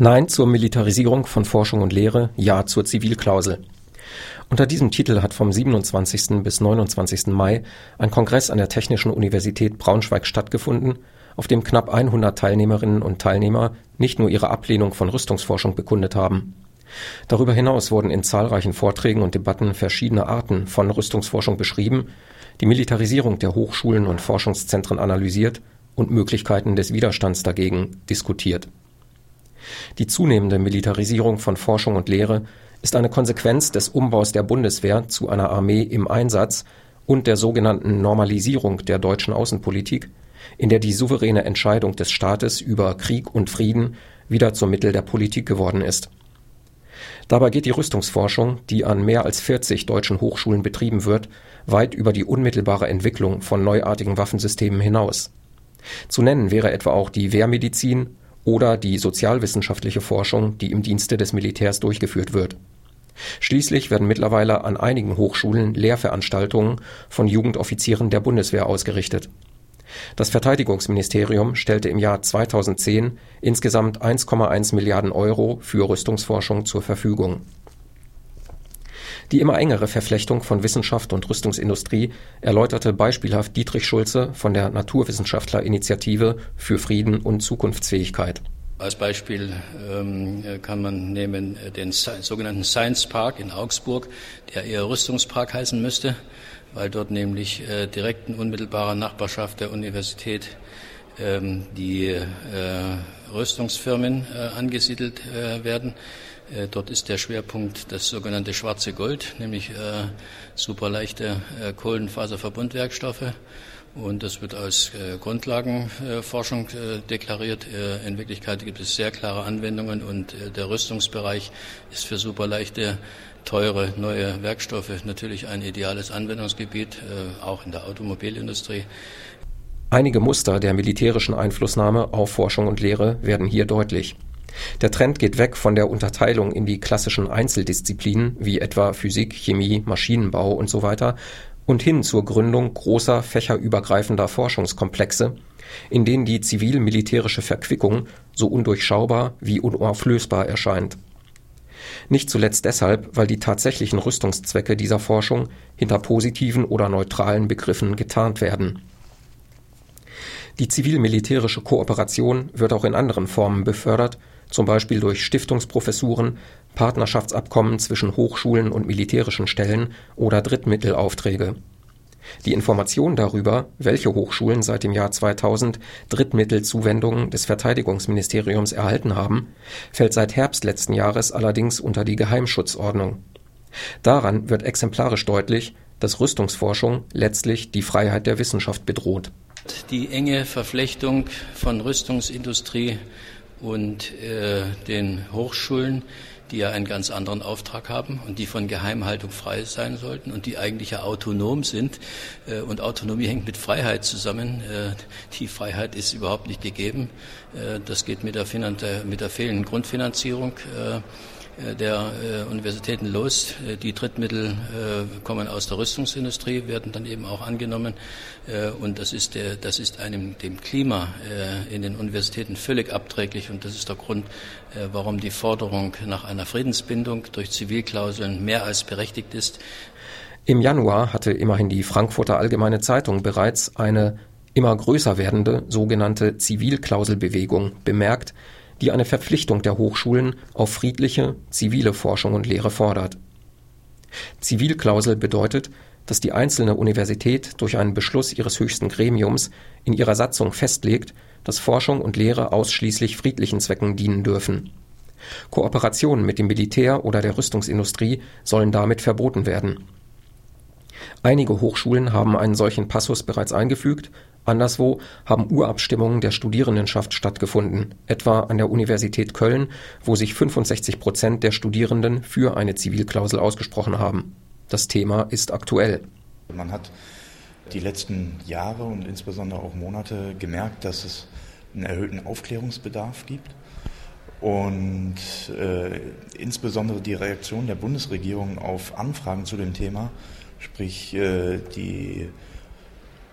Nein zur Militarisierung von Forschung und Lehre, Ja zur Zivilklausel. Unter diesem Titel hat vom 27. bis 29. Mai ein Kongress an der Technischen Universität Braunschweig stattgefunden, auf dem knapp 100 Teilnehmerinnen und Teilnehmer nicht nur ihre Ablehnung von Rüstungsforschung bekundet haben. Darüber hinaus wurden in zahlreichen Vorträgen und Debatten verschiedene Arten von Rüstungsforschung beschrieben, die Militarisierung der Hochschulen und Forschungszentren analysiert und Möglichkeiten des Widerstands dagegen diskutiert die zunehmende Militarisierung von Forschung und Lehre ist eine Konsequenz des Umbaus der Bundeswehr zu einer Armee im Einsatz und der sogenannten Normalisierung der deutschen Außenpolitik, in der die souveräne Entscheidung des Staates über Krieg und Frieden wieder zum Mittel der Politik geworden ist. Dabei geht die Rüstungsforschung, die an mehr als 40 deutschen Hochschulen betrieben wird, weit über die unmittelbare Entwicklung von neuartigen Waffensystemen hinaus. Zu nennen wäre etwa auch die Wehrmedizin oder die sozialwissenschaftliche Forschung, die im Dienste des Militärs durchgeführt wird. Schließlich werden mittlerweile an einigen Hochschulen Lehrveranstaltungen von Jugendoffizieren der Bundeswehr ausgerichtet. Das Verteidigungsministerium stellte im Jahr 2010 insgesamt 1,1 Milliarden Euro für Rüstungsforschung zur Verfügung die immer engere Verflechtung von Wissenschaft und Rüstungsindustrie erläuterte beispielhaft Dietrich Schulze von der Naturwissenschaftler-Initiative für Frieden und Zukunftsfähigkeit. Als Beispiel ähm, kann man nehmen den sogenannten Science Park in Augsburg, der eher Rüstungspark heißen müsste, weil dort nämlich äh, direkt in unmittelbarer Nachbarschaft der Universität ähm, die äh, Rüstungsfirmen äh, angesiedelt äh, werden. Äh, dort ist der Schwerpunkt das sogenannte schwarze Gold, nämlich äh, superleichte äh, Kohlenfaserverbundwerkstoffe. Und das wird als äh, Grundlagenforschung äh, deklariert. Äh, in Wirklichkeit gibt es sehr klare Anwendungen und der Rüstungsbereich ist für superleichte, teure, neue Werkstoffe natürlich ein ideales Anwendungsgebiet, auch in der Automobilindustrie. Einige Muster der militärischen Einflussnahme auf Forschung und Lehre werden hier deutlich. Der Trend geht weg von der Unterteilung in die klassischen Einzeldisziplinen wie etwa Physik, Chemie, Maschinenbau und so weiter und hin zur Gründung großer fächerübergreifender Forschungskomplexe, in denen die zivil-militärische Verquickung so undurchschaubar wie unauflösbar erscheint. Nicht zuletzt deshalb, weil die tatsächlichen Rüstungszwecke dieser Forschung hinter positiven oder neutralen Begriffen getarnt werden. Die zivil-militärische Kooperation wird auch in anderen Formen befördert zum Beispiel durch Stiftungsprofessuren, Partnerschaftsabkommen zwischen Hochschulen und militärischen Stellen oder Drittmittelaufträge. Die Information darüber, welche Hochschulen seit dem Jahr 2000 Drittmittelzuwendungen des Verteidigungsministeriums erhalten haben, fällt seit Herbst letzten Jahres allerdings unter die Geheimschutzordnung. Daran wird exemplarisch deutlich, dass Rüstungsforschung letztlich die Freiheit der Wissenschaft bedroht. Die enge Verflechtung von Rüstungsindustrie und äh, den Hochschulen, die ja einen ganz anderen Auftrag haben und die von Geheimhaltung frei sein sollten und die eigentlich ja autonom sind. Äh, und Autonomie hängt mit Freiheit zusammen. Äh, die Freiheit ist überhaupt nicht gegeben. Äh, das geht mit der, mit der fehlenden Grundfinanzierung äh, der äh, Universitäten los. Äh, die Drittmittel kommen aus der Rüstungsindustrie, werden dann eben auch angenommen. Und das ist, der, das ist einem dem Klima in den Universitäten völlig abträglich. Und das ist der Grund, warum die Forderung nach einer Friedensbindung durch Zivilklauseln mehr als berechtigt ist. Im Januar hatte immerhin die Frankfurter Allgemeine Zeitung bereits eine immer größer werdende sogenannte Zivilklauselbewegung bemerkt, die eine Verpflichtung der Hochschulen auf friedliche, zivile Forschung und Lehre fordert. Zivilklausel bedeutet, dass die einzelne Universität durch einen Beschluss ihres höchsten Gremiums in ihrer Satzung festlegt, dass Forschung und Lehre ausschließlich friedlichen Zwecken dienen dürfen. Kooperationen mit dem Militär oder der Rüstungsindustrie sollen damit verboten werden. Einige Hochschulen haben einen solchen Passus bereits eingefügt Anderswo haben Urabstimmungen der Studierendenschaft stattgefunden, etwa an der Universität Köln, wo sich 65 Prozent der Studierenden für eine Zivilklausel ausgesprochen haben. Das Thema ist aktuell. Man hat die letzten Jahre und insbesondere auch Monate gemerkt, dass es einen erhöhten Aufklärungsbedarf gibt. Und äh, insbesondere die Reaktion der Bundesregierung auf Anfragen zu dem Thema, sprich äh, die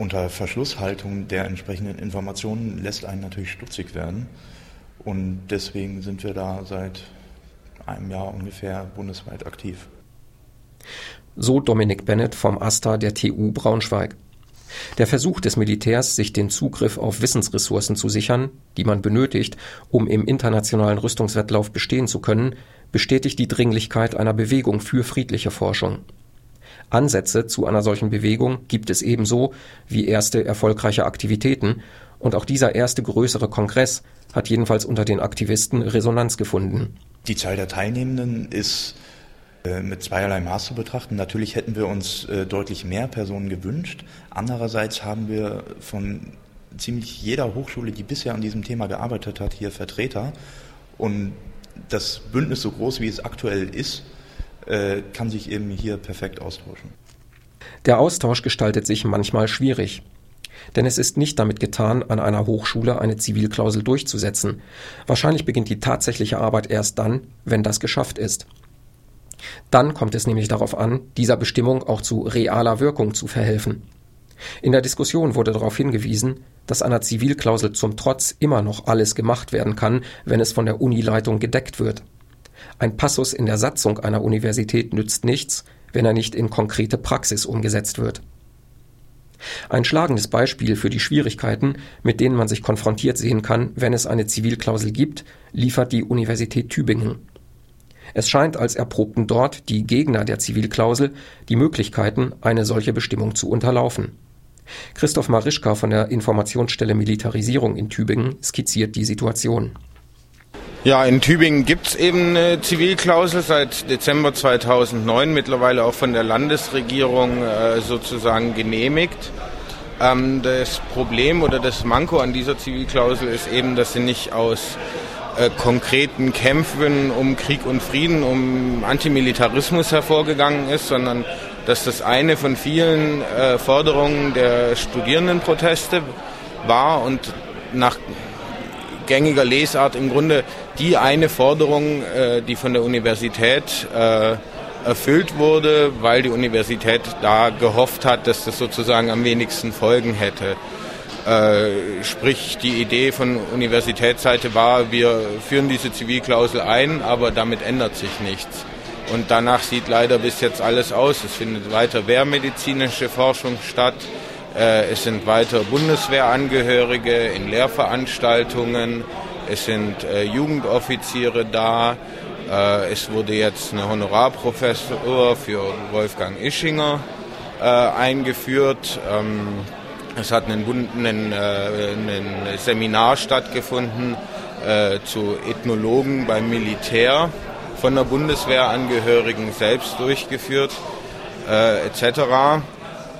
unter Verschlusshaltung der entsprechenden Informationen lässt einen natürlich stutzig werden. Und deswegen sind wir da seit einem Jahr ungefähr bundesweit aktiv. So Dominik Bennett vom AStA der TU Braunschweig. Der Versuch des Militärs, sich den Zugriff auf Wissensressourcen zu sichern, die man benötigt, um im internationalen Rüstungswettlauf bestehen zu können, bestätigt die Dringlichkeit einer Bewegung für friedliche Forschung. Ansätze zu einer solchen Bewegung gibt es ebenso wie erste erfolgreiche Aktivitäten, und auch dieser erste größere Kongress hat jedenfalls unter den Aktivisten Resonanz gefunden. Die Zahl der Teilnehmenden ist äh, mit zweierlei Maß zu betrachten. Natürlich hätten wir uns äh, deutlich mehr Personen gewünscht. Andererseits haben wir von ziemlich jeder Hochschule, die bisher an diesem Thema gearbeitet hat, hier Vertreter. Und das Bündnis, so groß wie es aktuell ist, äh, kann sich eben hier perfekt austauschen. Der Austausch gestaltet sich manchmal schwierig. Denn es ist nicht damit getan, an einer Hochschule eine Zivilklausel durchzusetzen. Wahrscheinlich beginnt die tatsächliche Arbeit erst dann, wenn das geschafft ist. Dann kommt es nämlich darauf an, dieser Bestimmung auch zu realer Wirkung zu verhelfen. In der Diskussion wurde darauf hingewiesen, dass einer Zivilklausel zum Trotz immer noch alles gemacht werden kann, wenn es von der Unileitung gedeckt wird. Ein Passus in der Satzung einer Universität nützt nichts, wenn er nicht in konkrete Praxis umgesetzt wird. Ein schlagendes Beispiel für die Schwierigkeiten, mit denen man sich konfrontiert sehen kann, wenn es eine Zivilklausel gibt, liefert die Universität Tübingen. Es scheint, als erprobten dort die Gegner der Zivilklausel die Möglichkeiten, eine solche Bestimmung zu unterlaufen. Christoph Marischka von der Informationsstelle Militarisierung in Tübingen skizziert die Situation. Ja, in Tübingen gibt es eben eine Zivilklausel seit Dezember 2009, mittlerweile auch von der Landesregierung äh, sozusagen genehmigt. Ähm, das Problem oder das Manko an dieser Zivilklausel ist eben, dass sie nicht aus äh, konkreten Kämpfen um Krieg und Frieden, um Antimilitarismus hervorgegangen ist, sondern dass das eine von vielen äh, Forderungen der Studierendenproteste war und nach gängiger Lesart im Grunde die eine Forderung, äh, die von der Universität äh, erfüllt wurde, weil die Universität da gehofft hat, dass das sozusagen am wenigsten Folgen hätte. Äh, sprich, die Idee von Universitätsseite war, wir führen diese Zivilklausel ein, aber damit ändert sich nichts. Und danach sieht leider bis jetzt alles aus. Es findet weiter wehrmedizinische Forschung statt. Es sind weiter Bundeswehrangehörige in Lehrveranstaltungen. Es sind äh, Jugendoffiziere da. Äh, es wurde jetzt eine Honorarprofessur für Wolfgang Ischinger eingeführt. Ähm, es hat ein, einen, ein Seminar stattgefunden zu Ethnologen beim Militär von der Bundeswehrangehörigen selbst durchgeführt, etc.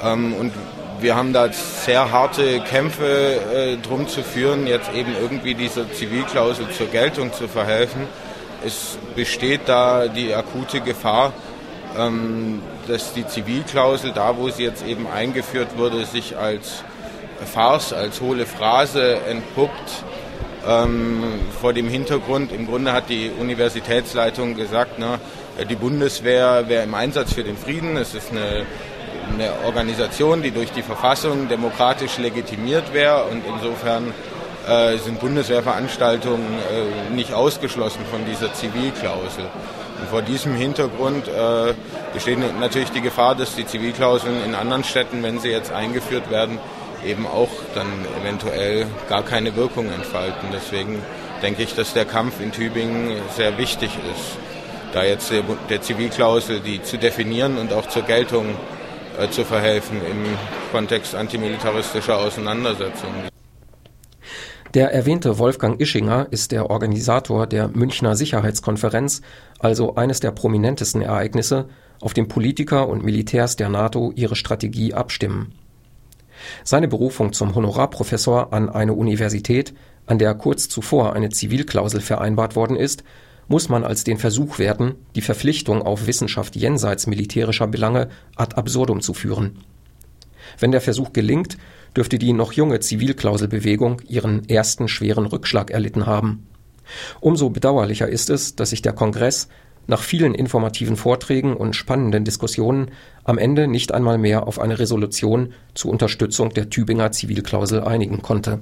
Ähm, und wir haben da sehr harte Kämpfe äh, drum zu führen, jetzt eben irgendwie dieser Zivilklausel zur Geltung zu verhelfen. Es besteht da die akute Gefahr, ähm, dass die Zivilklausel, da wo sie jetzt eben eingeführt wurde, sich als Farce, als hohle Phrase entpuppt. Ähm, vor dem Hintergrund, im Grunde hat die Universitätsleitung gesagt, na, die Bundeswehr wäre im Einsatz für den Frieden. Es ist eine eine Organisation, die durch die Verfassung demokratisch legitimiert wäre und insofern äh, sind Bundeswehrveranstaltungen äh, nicht ausgeschlossen von dieser Zivilklausel. Und vor diesem Hintergrund äh, besteht natürlich die Gefahr, dass die Zivilklauseln in anderen Städten, wenn sie jetzt eingeführt werden, eben auch dann eventuell gar keine Wirkung entfalten. Deswegen denke ich, dass der Kampf in Tübingen sehr wichtig ist, da jetzt der, Zivilklausel die zu definieren und auch zur Geltung zu verhelfen im Kontext antimilitaristischer Auseinandersetzungen. Der erwähnte Wolfgang Ischinger ist der Organisator der Münchner Sicherheitskonferenz, also eines der prominentesten Ereignisse, auf dem Politiker und Militärs der NATO ihre Strategie abstimmen. Seine Berufung zum Honorarprofessor an eine Universität, an der kurz zuvor eine Zivilklausel vereinbart worden ist, muss man als den Versuch werten, die Verpflichtung auf Wissenschaft jenseits militärischer Belange ad absurdum zu führen. Wenn der Versuch gelingt, dürfte die noch junge Zivilklauselbewegung ihren ersten schweren Rückschlag erlitten haben. Umso bedauerlicher ist es, dass sich der Kongress nach vielen informativen Vorträgen und spannenden Diskussionen am Ende nicht einmal mehr auf eine Resolution zur Unterstützung der Tübinger Zivilklausel einigen konnte